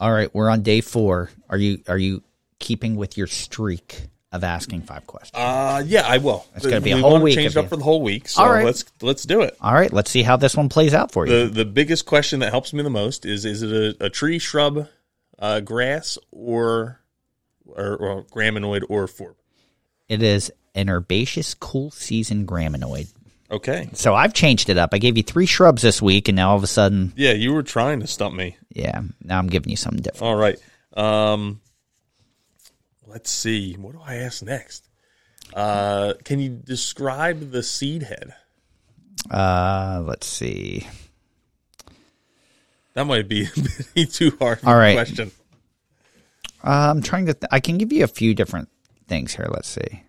All right, we're on day four. Are you are you keeping with your streak of asking five questions? Uh, yeah, I will. It's gonna be a We whole week Change up for the whole week. So All right. let's let's do it. All right, let's see how this one plays out for you. The the biggest question that helps me the most is is it a, a tree, shrub, uh, grass, or or, or graminoid or forb? It is an herbaceous cool season graminoid. Okay. So I've changed it up. I gave you three shrubs this week, and now all of a sudden, Yeah, you were trying to stump me. yeah, now I'm giving you something different. All right. Um, let's see. What do I ask next? Uh, can you describe the seed head? Uh, let's see. That might be too hard. Of All a. Question. Uh, I'm trying to. Th- I can give you a few different things here. Let's see.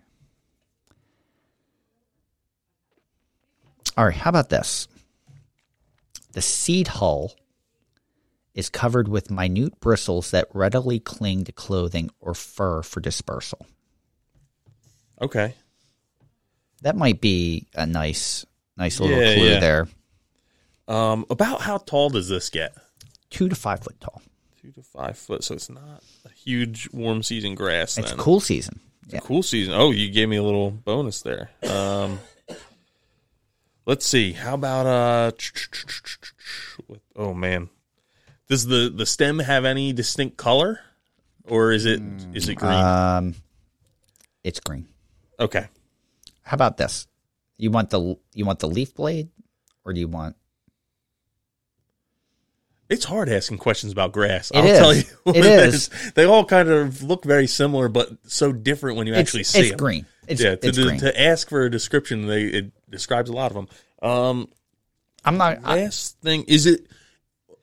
All right, how about this? The seed hull is covered with minute bristles that readily cling to clothing or fur for dispersal. Okay. That might be a nice, nice little Yeah, clue yeah. there. Um, about how tall does this get? Two to five foot tall. Two to five foot. So it's not a huge warm season grass. It's then. cool season. Yeah. Cool season. Oh, you gave me a little bonus there. Um, let's see. How about uh? Oh man, does the the stem have any distinct color, or is it is it green? Um, it's green. okay. How about this? You want the you want the leaf blade, or do you want? It's hard asking questions about grass. It I'll is. tell you. what It is. They all kind of look very similar, but so different when you It's, actually see it. it's them. green. It's, yeah, to, it's to, ask for a description, they it describes a lot of them. Um, I'm not. I, last thing is it?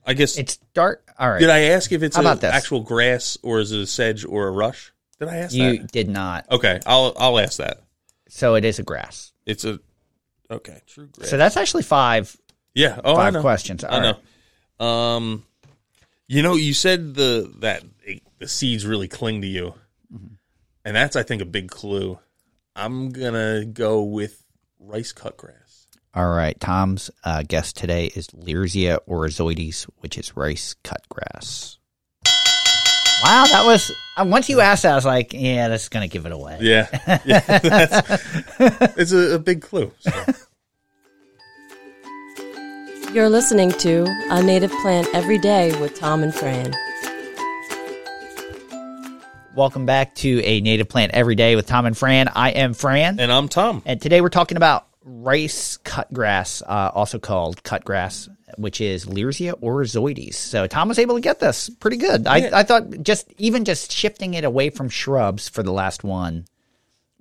I guess it's dark. All right. Did I ask if it's How a about actual grass or is it a sedge or a rush? Did I ask you that? did not. Okay, I'll I'll ask that. So it is a grass. It's a okay, true grass. So that's actually five yeah, oh, I five know. questions. I All right. know. Um, you know, you said the that it, the seeds really cling to you, Mm-hmm. and that's I think a big clue. I'm gonna go with rice cut grass. All right. Tom's uh, guest today is Leersia oryzoides, which is rice cut grass. Wow, that was uh, once you asked that, I was like, yeah, that's gonna give it away. Yeah, yeah that's, it's a, a big clue. So. You're listening to A Native Plant Every Day with Tom and Fran. Welcome back to a native plant every day with Tom and Fran. I am Fran. And I'm Tom. And today we're talking about rice cut grass, uh, also called cut grass, which is Leersia oryzoides. So Tom was able to get this pretty good. I, Yeah. I thought just even just shifting it away from shrubs for the last one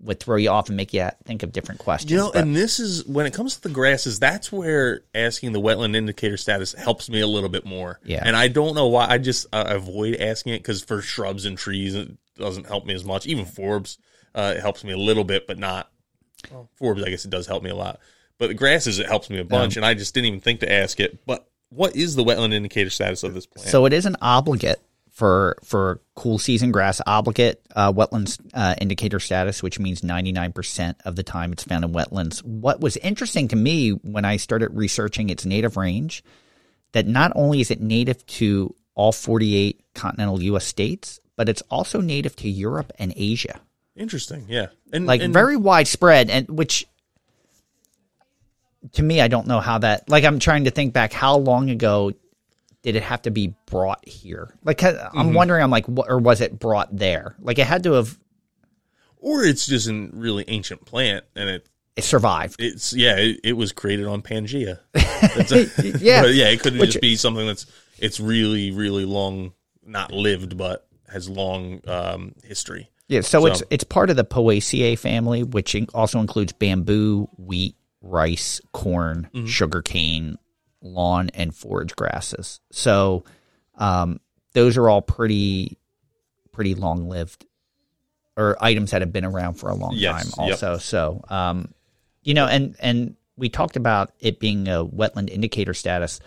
would throw you off and make you think of different questions. You know, but- and this is when it comes to the grasses, that's where asking the wetland indicator status helps me a little bit more. Yeah. And I don't know why. I just uh, avoid asking it because for shrubs and trees, it doesn't help me as much. Even forbs, uh, it helps me a little bit, but not. Well, forbs, I guess it does help me a lot. But the grasses, it helps me a bunch, and I just didn't even think to ask it. But what is the wetland indicator status of this plant? So it is an obligate for for cool season grass obligate uh, wetlands uh, indicator status, which means ninety nine percent of the time it's found in wetlands. What was interesting to me when I started researching its native range, that not only is it native to all forty eight continental U.S. states, but it's also native to Europe and Asia, Interesting, yeah, and like and- very widespread, and which. To me, I don't know how that. Like, I'm trying to think back. How long ago did it have to be brought here? Like, I'm Mm-hmm. wondering. I'm like, what, or was it brought there? Like, it had to have or it's just a really ancient plant, and it it survived. It's yeah, it, it was created on Pangea. A- Yeah. but yeah, it could Which- just be something that's it's really really long, not lived, but has long um, history. Yeah, so, So- it's it's part of the Poaceae family, which also includes bamboo, wheat, rice, corn, Mm-hmm. sugarcane, lawn, and forage grasses. So, um, those are all pretty pretty long lived, or items that have been around for a long Yes, time. yep. Also, so um, you know, and and we talked about it being a wetland indicator status.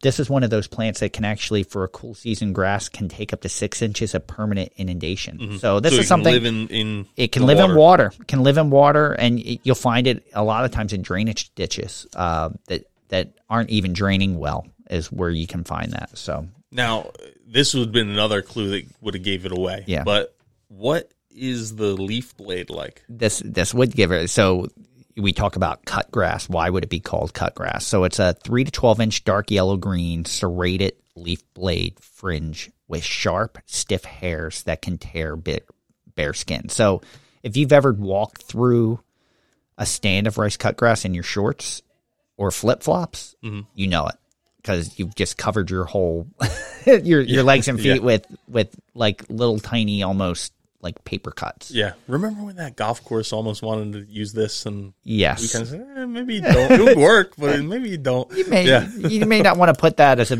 This is one of those plants that can actually, for a cool season grass, can take up to six inches of permanent inundation. So this Mm-hmm. so is something live in, in it can live water. in water. Can live in water, and it, you'll find it a lot of times in drainage ditches uh, that that aren't even draining well. Is where you can find that. So Now, this would have been another clue that would have gave it away. Yeah. But what is the leaf blade like? this this would give it so we talk about cut grass why would it be called cut grass so it's a 3 to 12 inch dark yellow green serrated leaf blade fringe with sharp stiff hairs that can tear bare, bare skin so if you've ever walked through a stand of rice cut grass in your shorts or flip-flops you know it because you've just covered your whole your your legs and feet Yeah. with with like little tiny almost like paper cuts Yeah. Remember when that golf course almost wanted to use this and yes we kind of said, eh, maybe you don't. It would work, but maybe you don't. You may, yeah. you may not want to put that as a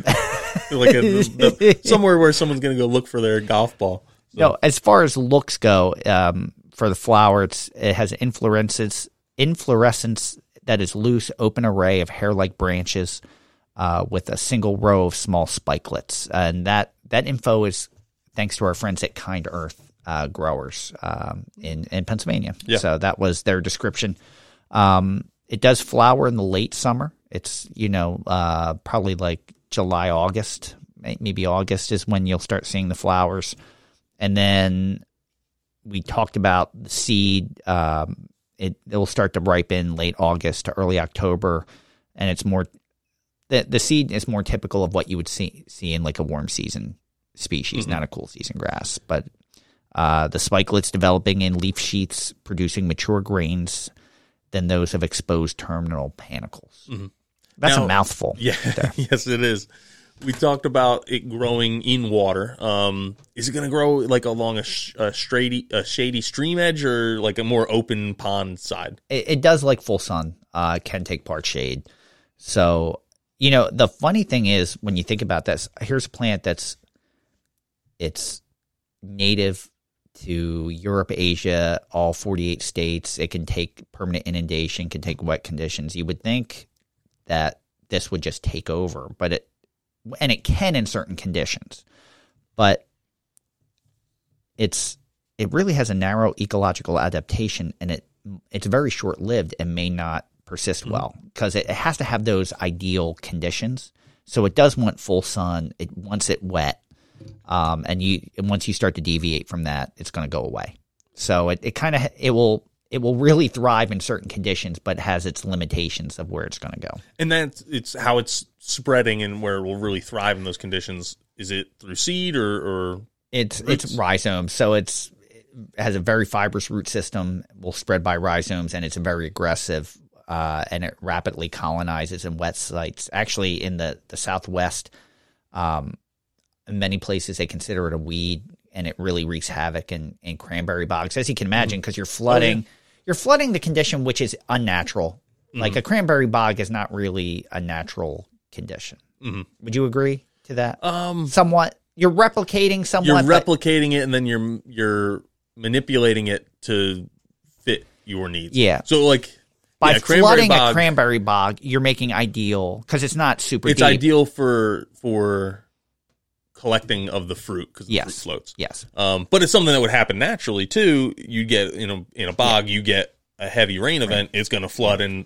Like a, the, somewhere where someone's going to go look for their golf ball. So, no. As far as looks go, um, for the flower, it's it has inflorescence inflorescence that is loose, open array of hair-like branches uh, with a single row of small spikelets, and that that info is thanks to our friends at Kind Earth uh, Growers um, in in Pennsylvania. Yeah. So that was their description. Um, it does flower in the late summer. It's you know uh, probably like July, August, maybe August is when you'll start seeing the flowers, and then we talked about the seed. Um, it it will start to ripen late August to early October, and it's more the the seed is more typical of what you would see see in like a warm season species, not a cool season grass, but. Uh, the spikelets developing in leaf sheaths, producing mature grains than those of exposed terminal panicles. That's Now- a mouthful. yeah. yes, it is. We talked about it growing in water. Um, is it going to grow like along a, sh- a a shady stream edge, or like a more open pond side? It, it does like full sun. Uh, can take part shade. So you know the funny thing is when you think about this, here's a plant that's it's native to Europe, Asia, all 48 states. It can take permanent inundation, can take wet conditions. You would think that this would just take over, but it and it can in certain conditions. But it's it really has a narrow ecological adaptation and it it's very short lived and may not persist well because it, it has to have those ideal conditions. So it does want full sun. It wants it wet, um, and you and once you start to deviate from that, it's going to go away. So it, it kind of it will it will really thrive in certain conditions, but has its limitations of where it's going to go. And that's it's how it's spreading and where it will really thrive in those conditions. Is it through seed or, or It's it's rhizomes, so it's it has a very fibrous root system. Will spread by rhizomes, and it's very aggressive. Uh, and it rapidly colonizes in wet sites. Actually, in the the southwest, um, in many places they consider it a weed, and it really wreaks havoc in, in cranberry bogs, as you can imagine, because you're flooding you're flooding the condition which is unnatural. Like a cranberry bog is not really a natural condition. Would you agree to that? um somewhat. You're replicating somewhat. you're replicating it and then you're you're manipulating it to fit your needs. Yeah. So like by yeah, flooding bog, a cranberry bog, you're making ideal because it's not super it's deep. ideal for for collecting of the fruit because the Yes. fruit floats. Yes. Um, but it's something that would happen naturally too. You get in a in a bog, you get a heavy rain event, it's going to flood and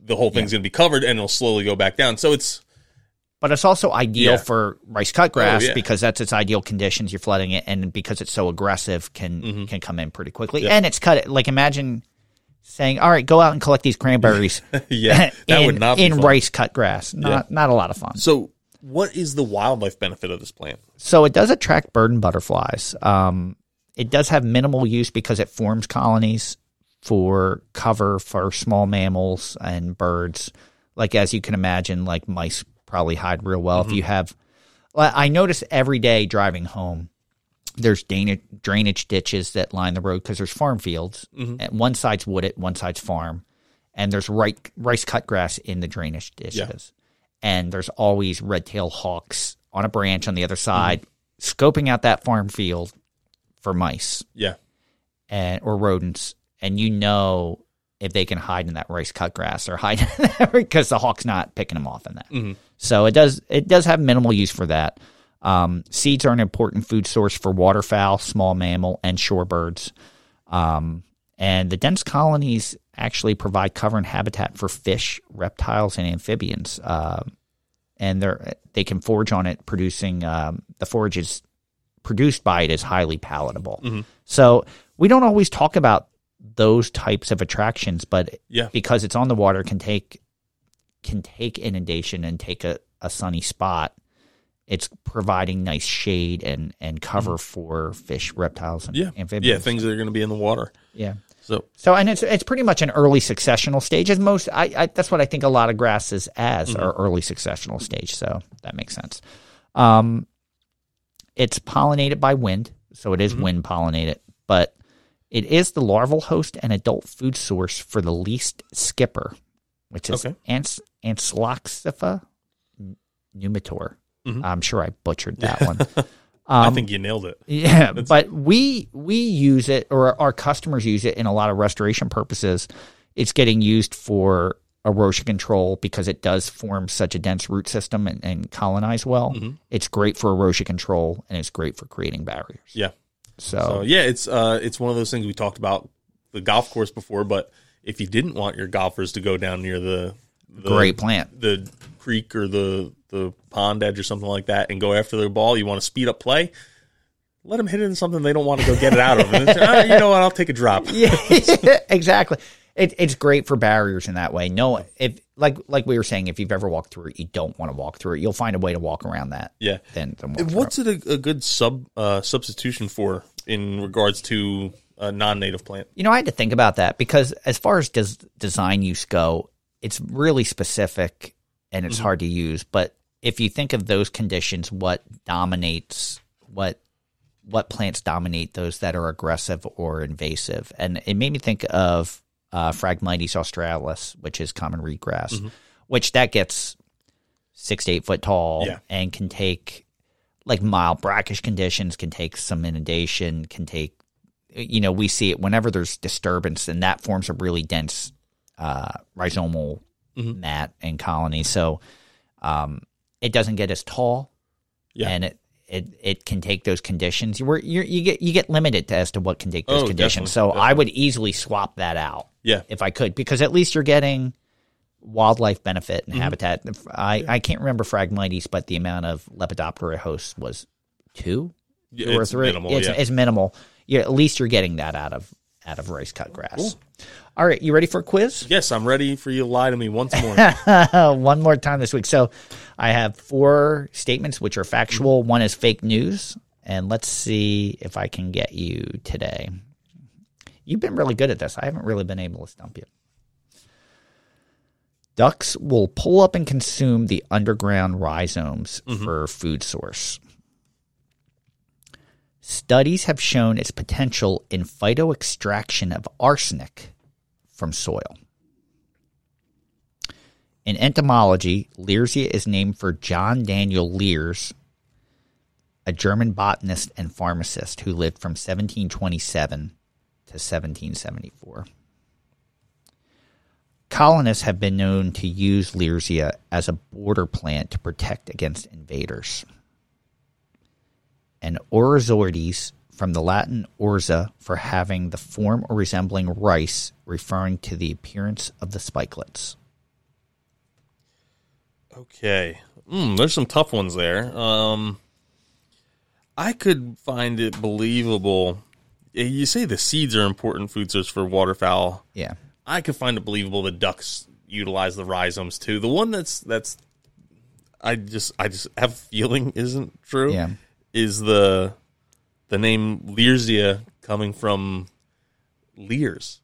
the whole thing's going to be covered and it'll slowly go back down. So it's But it's also ideal Yeah. for rice cut grass Oh, yeah. because that's its ideal conditions. You're flooding it, and because it's so aggressive, can Mm-hmm. can come in pretty quickly. And it's cut. Like imagine saying, "All right, go out and collect these cranberries." yeah, that in, would not be in fun. rice cut grass. Not not a lot of fun. So what is the wildlife benefit of this plant? So it does attract bird and butterflies. Um, it does have minimal use because it forms colonies for cover for small mammals and birds. Like as you can imagine, like mice probably hide real well if you have. I notice every day driving home, there's drainage, ditches that line the road because there's farm fields. And one side's wooded, one side's farm, and there's rice, rice cut grass in the drainage ditches. And there's always red-tailed hawks on a branch on the other side, scoping out that farm field for mice Yeah. and or rodents, and you know if they can hide in that rice cut grass or hide because the hawk's not picking them off in that. So it does it does have minimal use for that. Um, seeds are an important food source for waterfowl, small mammal, and shorebirds. Um, and the dense colonies actually provide cover and habitat for fish, reptiles, and amphibians. Um, and they they can forage on it, producing um, the forage is produced by it is highly palatable. So we don't always talk about those types of attractions, but Yeah. because it's on the water, can take can take inundation and take a, a sunny spot. It's providing nice shade and and cover for fish, reptiles, and Yeah. amphibians. Yeah, things that are going to be in the water. yeah. So So and it's it's pretty much an early successional stage. As most, I, I that's what I think a lot of grasses as mm-hmm. are early successional stage. So that makes sense. Um, it's pollinated by wind, so it is mm-hmm. wind pollinated, but it is the larval host and adult food source for the least skipper, which is Okay. Ants Ancyloxypha numitor. Mm-hmm. I'm sure I butchered that one. I Um, think you nailed it. Yeah, but we we use it, or our customers use it in a lot of restoration purposes. It's getting used for erosion control because it does form such a dense root system and, and colonize well. Mm-hmm. It's great for erosion control and it's great for creating barriers. Yeah. So, So yeah, it's uh, it's one of those things we talked about the golf course before. But if you didn't want your golfers to go down near the, the great plant. the creek or the the pond edge or something like that, and go after their ball, you want to speed up play. Let them hit it in something they don't want to go get it out of. And "Ah, you know what? I'll take a drop. Yeah, exactly. It, it's great for barriers in that way. No, if like like we were saying, if you've ever walked through it, you don't want to walk through it. You'll find a way to walk around that. Yeah. Then, then walk through What's it a, a good sub uh, substitution for in regards to a non-native plant? You know, I had to think about that because as far as des- design use go, it's really specific and it's hard to use. But if you think of those conditions, what dominates what what plants dominate those that are aggressive or invasive, and it made me think of uh, Phragmites australis, which is common reed grass, which that gets six to eight foot tall Yeah. and can take like mild brackish conditions, can take some inundation, can take you know, we see it whenever there's disturbance, and that forms a really dense uh, rhizomal mat and colony. So um, it doesn't get as tall, Yeah. and it, it it can take those conditions. You're, you're, you get you get limited as to what can take those Oh, conditions. definitely, So I would easily swap that out Yeah. if I could, because at least you're getting wildlife benefit Mm-hmm. and habitat. I, I can't remember Phragmites, but the amount of Lepidoptera hosts was two Yeah, or it's three. minimal, It's, yeah. it's minimal. Yeah, at least you're getting that out of out of rice cut grass. All right, you ready for a quiz? Yes, I'm ready for you to lie to me once more. One more time this week. So I have four statements which are factual. Mm-hmm. One is fake news, and let's see if I can get you today. You've been really good at this. I haven't really been able to stump you. Ducks will pull up and consume the underground rhizomes mm-hmm. for food source. Studies have shown its potential in phytoextraction of arsenic from soil. In entomology, Leersia is named for John Daniel Leers, a German botanist and pharmacist who lived from 1727 to 1774. Colonists have been known to use Leersia as a border plant to protect against invaders. And Oryzoides, from the Latin orza, for having the form or resembling rice, referring to the appearance of the spikelets. Okay. Mm, there's some tough ones there. Um, I could find it believable. Eh, You say the seeds are important food source for waterfowl. Yeah. I could find it believable that ducks utilize the rhizomes too. The one that's that's I just I just have a feeling isn't true. Yeah. Is the the name Leersia coming from Leers?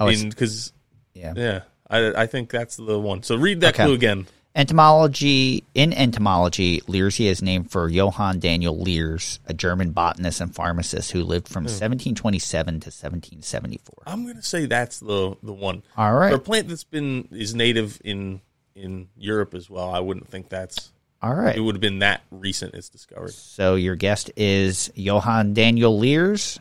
Oh, it's- because Yeah. yeah, I I think that's the one. So read that Okay. clue again. Entomology in entomology, Leersia is named for Johann Daniel Leers, a German botanist and pharmacist who lived from hmm. 1727 to 1774. I'm gonna say that's the the one. All right. For a plant that's been is native in in Europe as well, I wouldn't think that's All right. it would have been that recent it's discovered. So your guest is Johann Daniel Leers.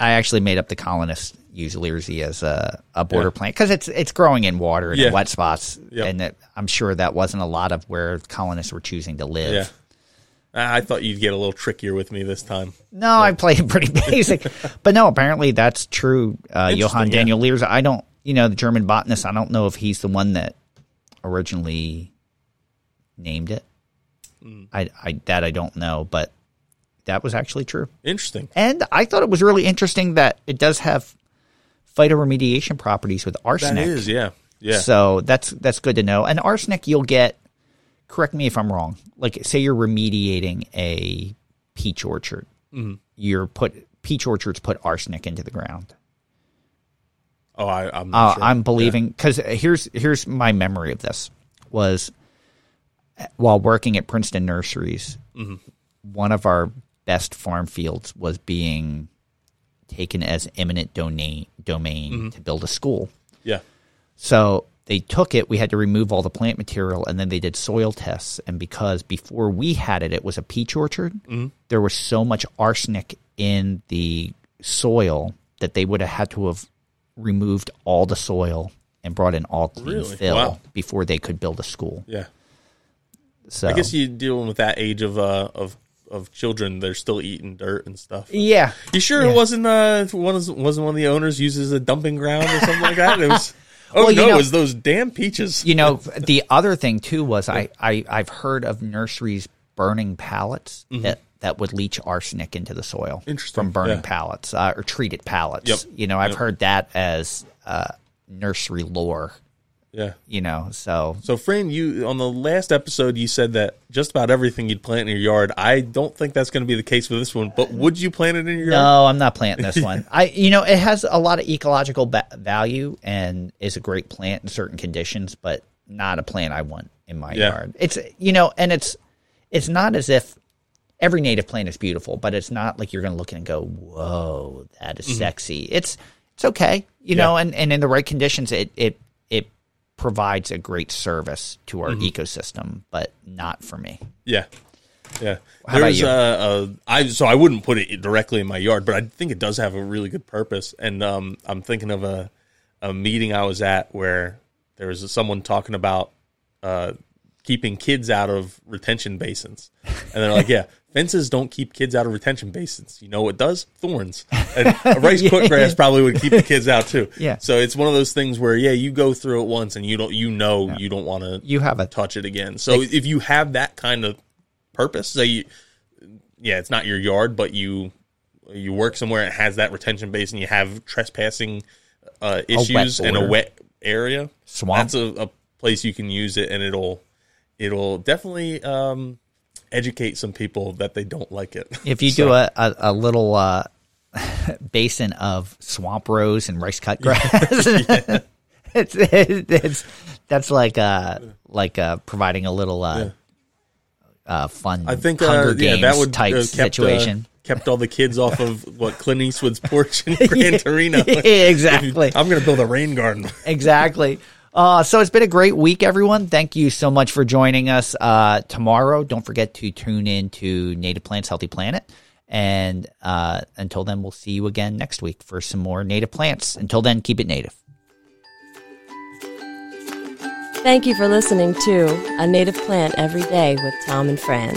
I actually made up the colonists use Leersia as a, a border Yeah. plant because it's it's growing in water and in wet spots, Yep. and that, I'm sure that wasn't a lot of where colonists were choosing to live. Yeah. I thought you'd get a little trickier with me this time. No, I played pretty basic, but no, apparently that's true. Uh, Johann yeah. Daniel Leers. I don't, you know, the German botanist. I don't know if he's the one that originally named it. I, I that I don't know, but that was actually true. Interesting. And I thought it was really interesting that it does have phytoremediation properties with arsenic. is, yeah, yeah. So that's that's good to know. And arsenic, you'll get. Correct me if I'm wrong. Like, say you're remediating a peach orchard. Mm-hmm. You're put peach orchards put arsenic into the ground. oh, I, I'm. Uh, sure. I'm believing because here's here's my memory of this was while working at Princeton Nurseries, Mm-hmm. one of our best farm fields was being taken as eminent domain domain Mm-hmm. to build a school. Yeah. So they took it. We had to remove all the plant material, and then they did soil tests. And because before we had it, it was a peach orchard. Mm-hmm. There was so much arsenic in the soil that they would have had to have removed all the soil and brought in all clean Really? fill Wow. before they could build a school. Yeah. So I guess you're dealing with that age of uh of of children. They're still eating dirt and stuff. yeah, You sure it wasn't uh one of, wasn't one of the owners uses a dumping ground or something like that? It was. Oh Well, you no, know- it was those damn peaches. you know the other thing too was I, I I've heard of nurseries burning pallets that that would leach arsenic into the soil Mm-hmm. Interesting. from burning Yeah. pallets uh, or treated pallets. Yep. You know, I've Yep. heard that as uh, nursery lore. Yeah. You know, so So, Fran, you on the last episode you said that just about everything you'd plant in your yard. I don't think that's going to be the case with this one. But would you plant it in your yard? no, I'm not planting this one. I you know it has a lot of ecological ba- value and is a great plant in certain conditions, but not a plant I want in my Yeah. yard. It's you know, and it's it's not as if every native plant is beautiful, but it's not like you're going to look and go, "Whoa, that is mm-hmm. sexy." It's it's okay, you know, and, and in the right conditions, it it it provides a great service to our ecosystem, but not for me. Yeah, yeah. How There's uh, a I so I wouldn't put it directly in my yard, but I think it does have a really good purpose. And um, I'm thinking of a a meeting I was at where there was someone talking about uh, keeping kids out of retention basins, and they're like, "Yeah, fences don't keep kids out of retention basins. You know what does? Thorns. And a rice cut grass probably would keep the kids out too. Yeah. So it's one of those things where yeah, you go through it once and you don't you know you don't want to You have a touch it again. So if you have that kind of purpose, say you, yeah, it's not your yard, but you you work somewhere it has that retention base, and you have trespassing uh, issues in a wet area, Swamp. That's a, a place you can use it, and it'll it'll definitely um, educate some people that they don't like it. If you do a, a, a little uh, basin of swamp rose and rice cut grass, it's, it's that's like uh like uh providing a little uh, uh fun I think Hunger uh, yeah, that would type uh, kept, situation. Uh, kept all the kids off of what Clint Eastwood's porch in Gran Torino. exactly. I'm going to build a rain garden. exactly. Uh, so it's been a great week, everyone. Thank you so much for joining us. Uh, tomorrow, don't forget to tune in to Native Plants Healthy Planet. And uh, until then, we'll see you again next week for some more native plants. Until then, keep it native. Thank you for listening to A Native Plant Every Day with Tom and Fran.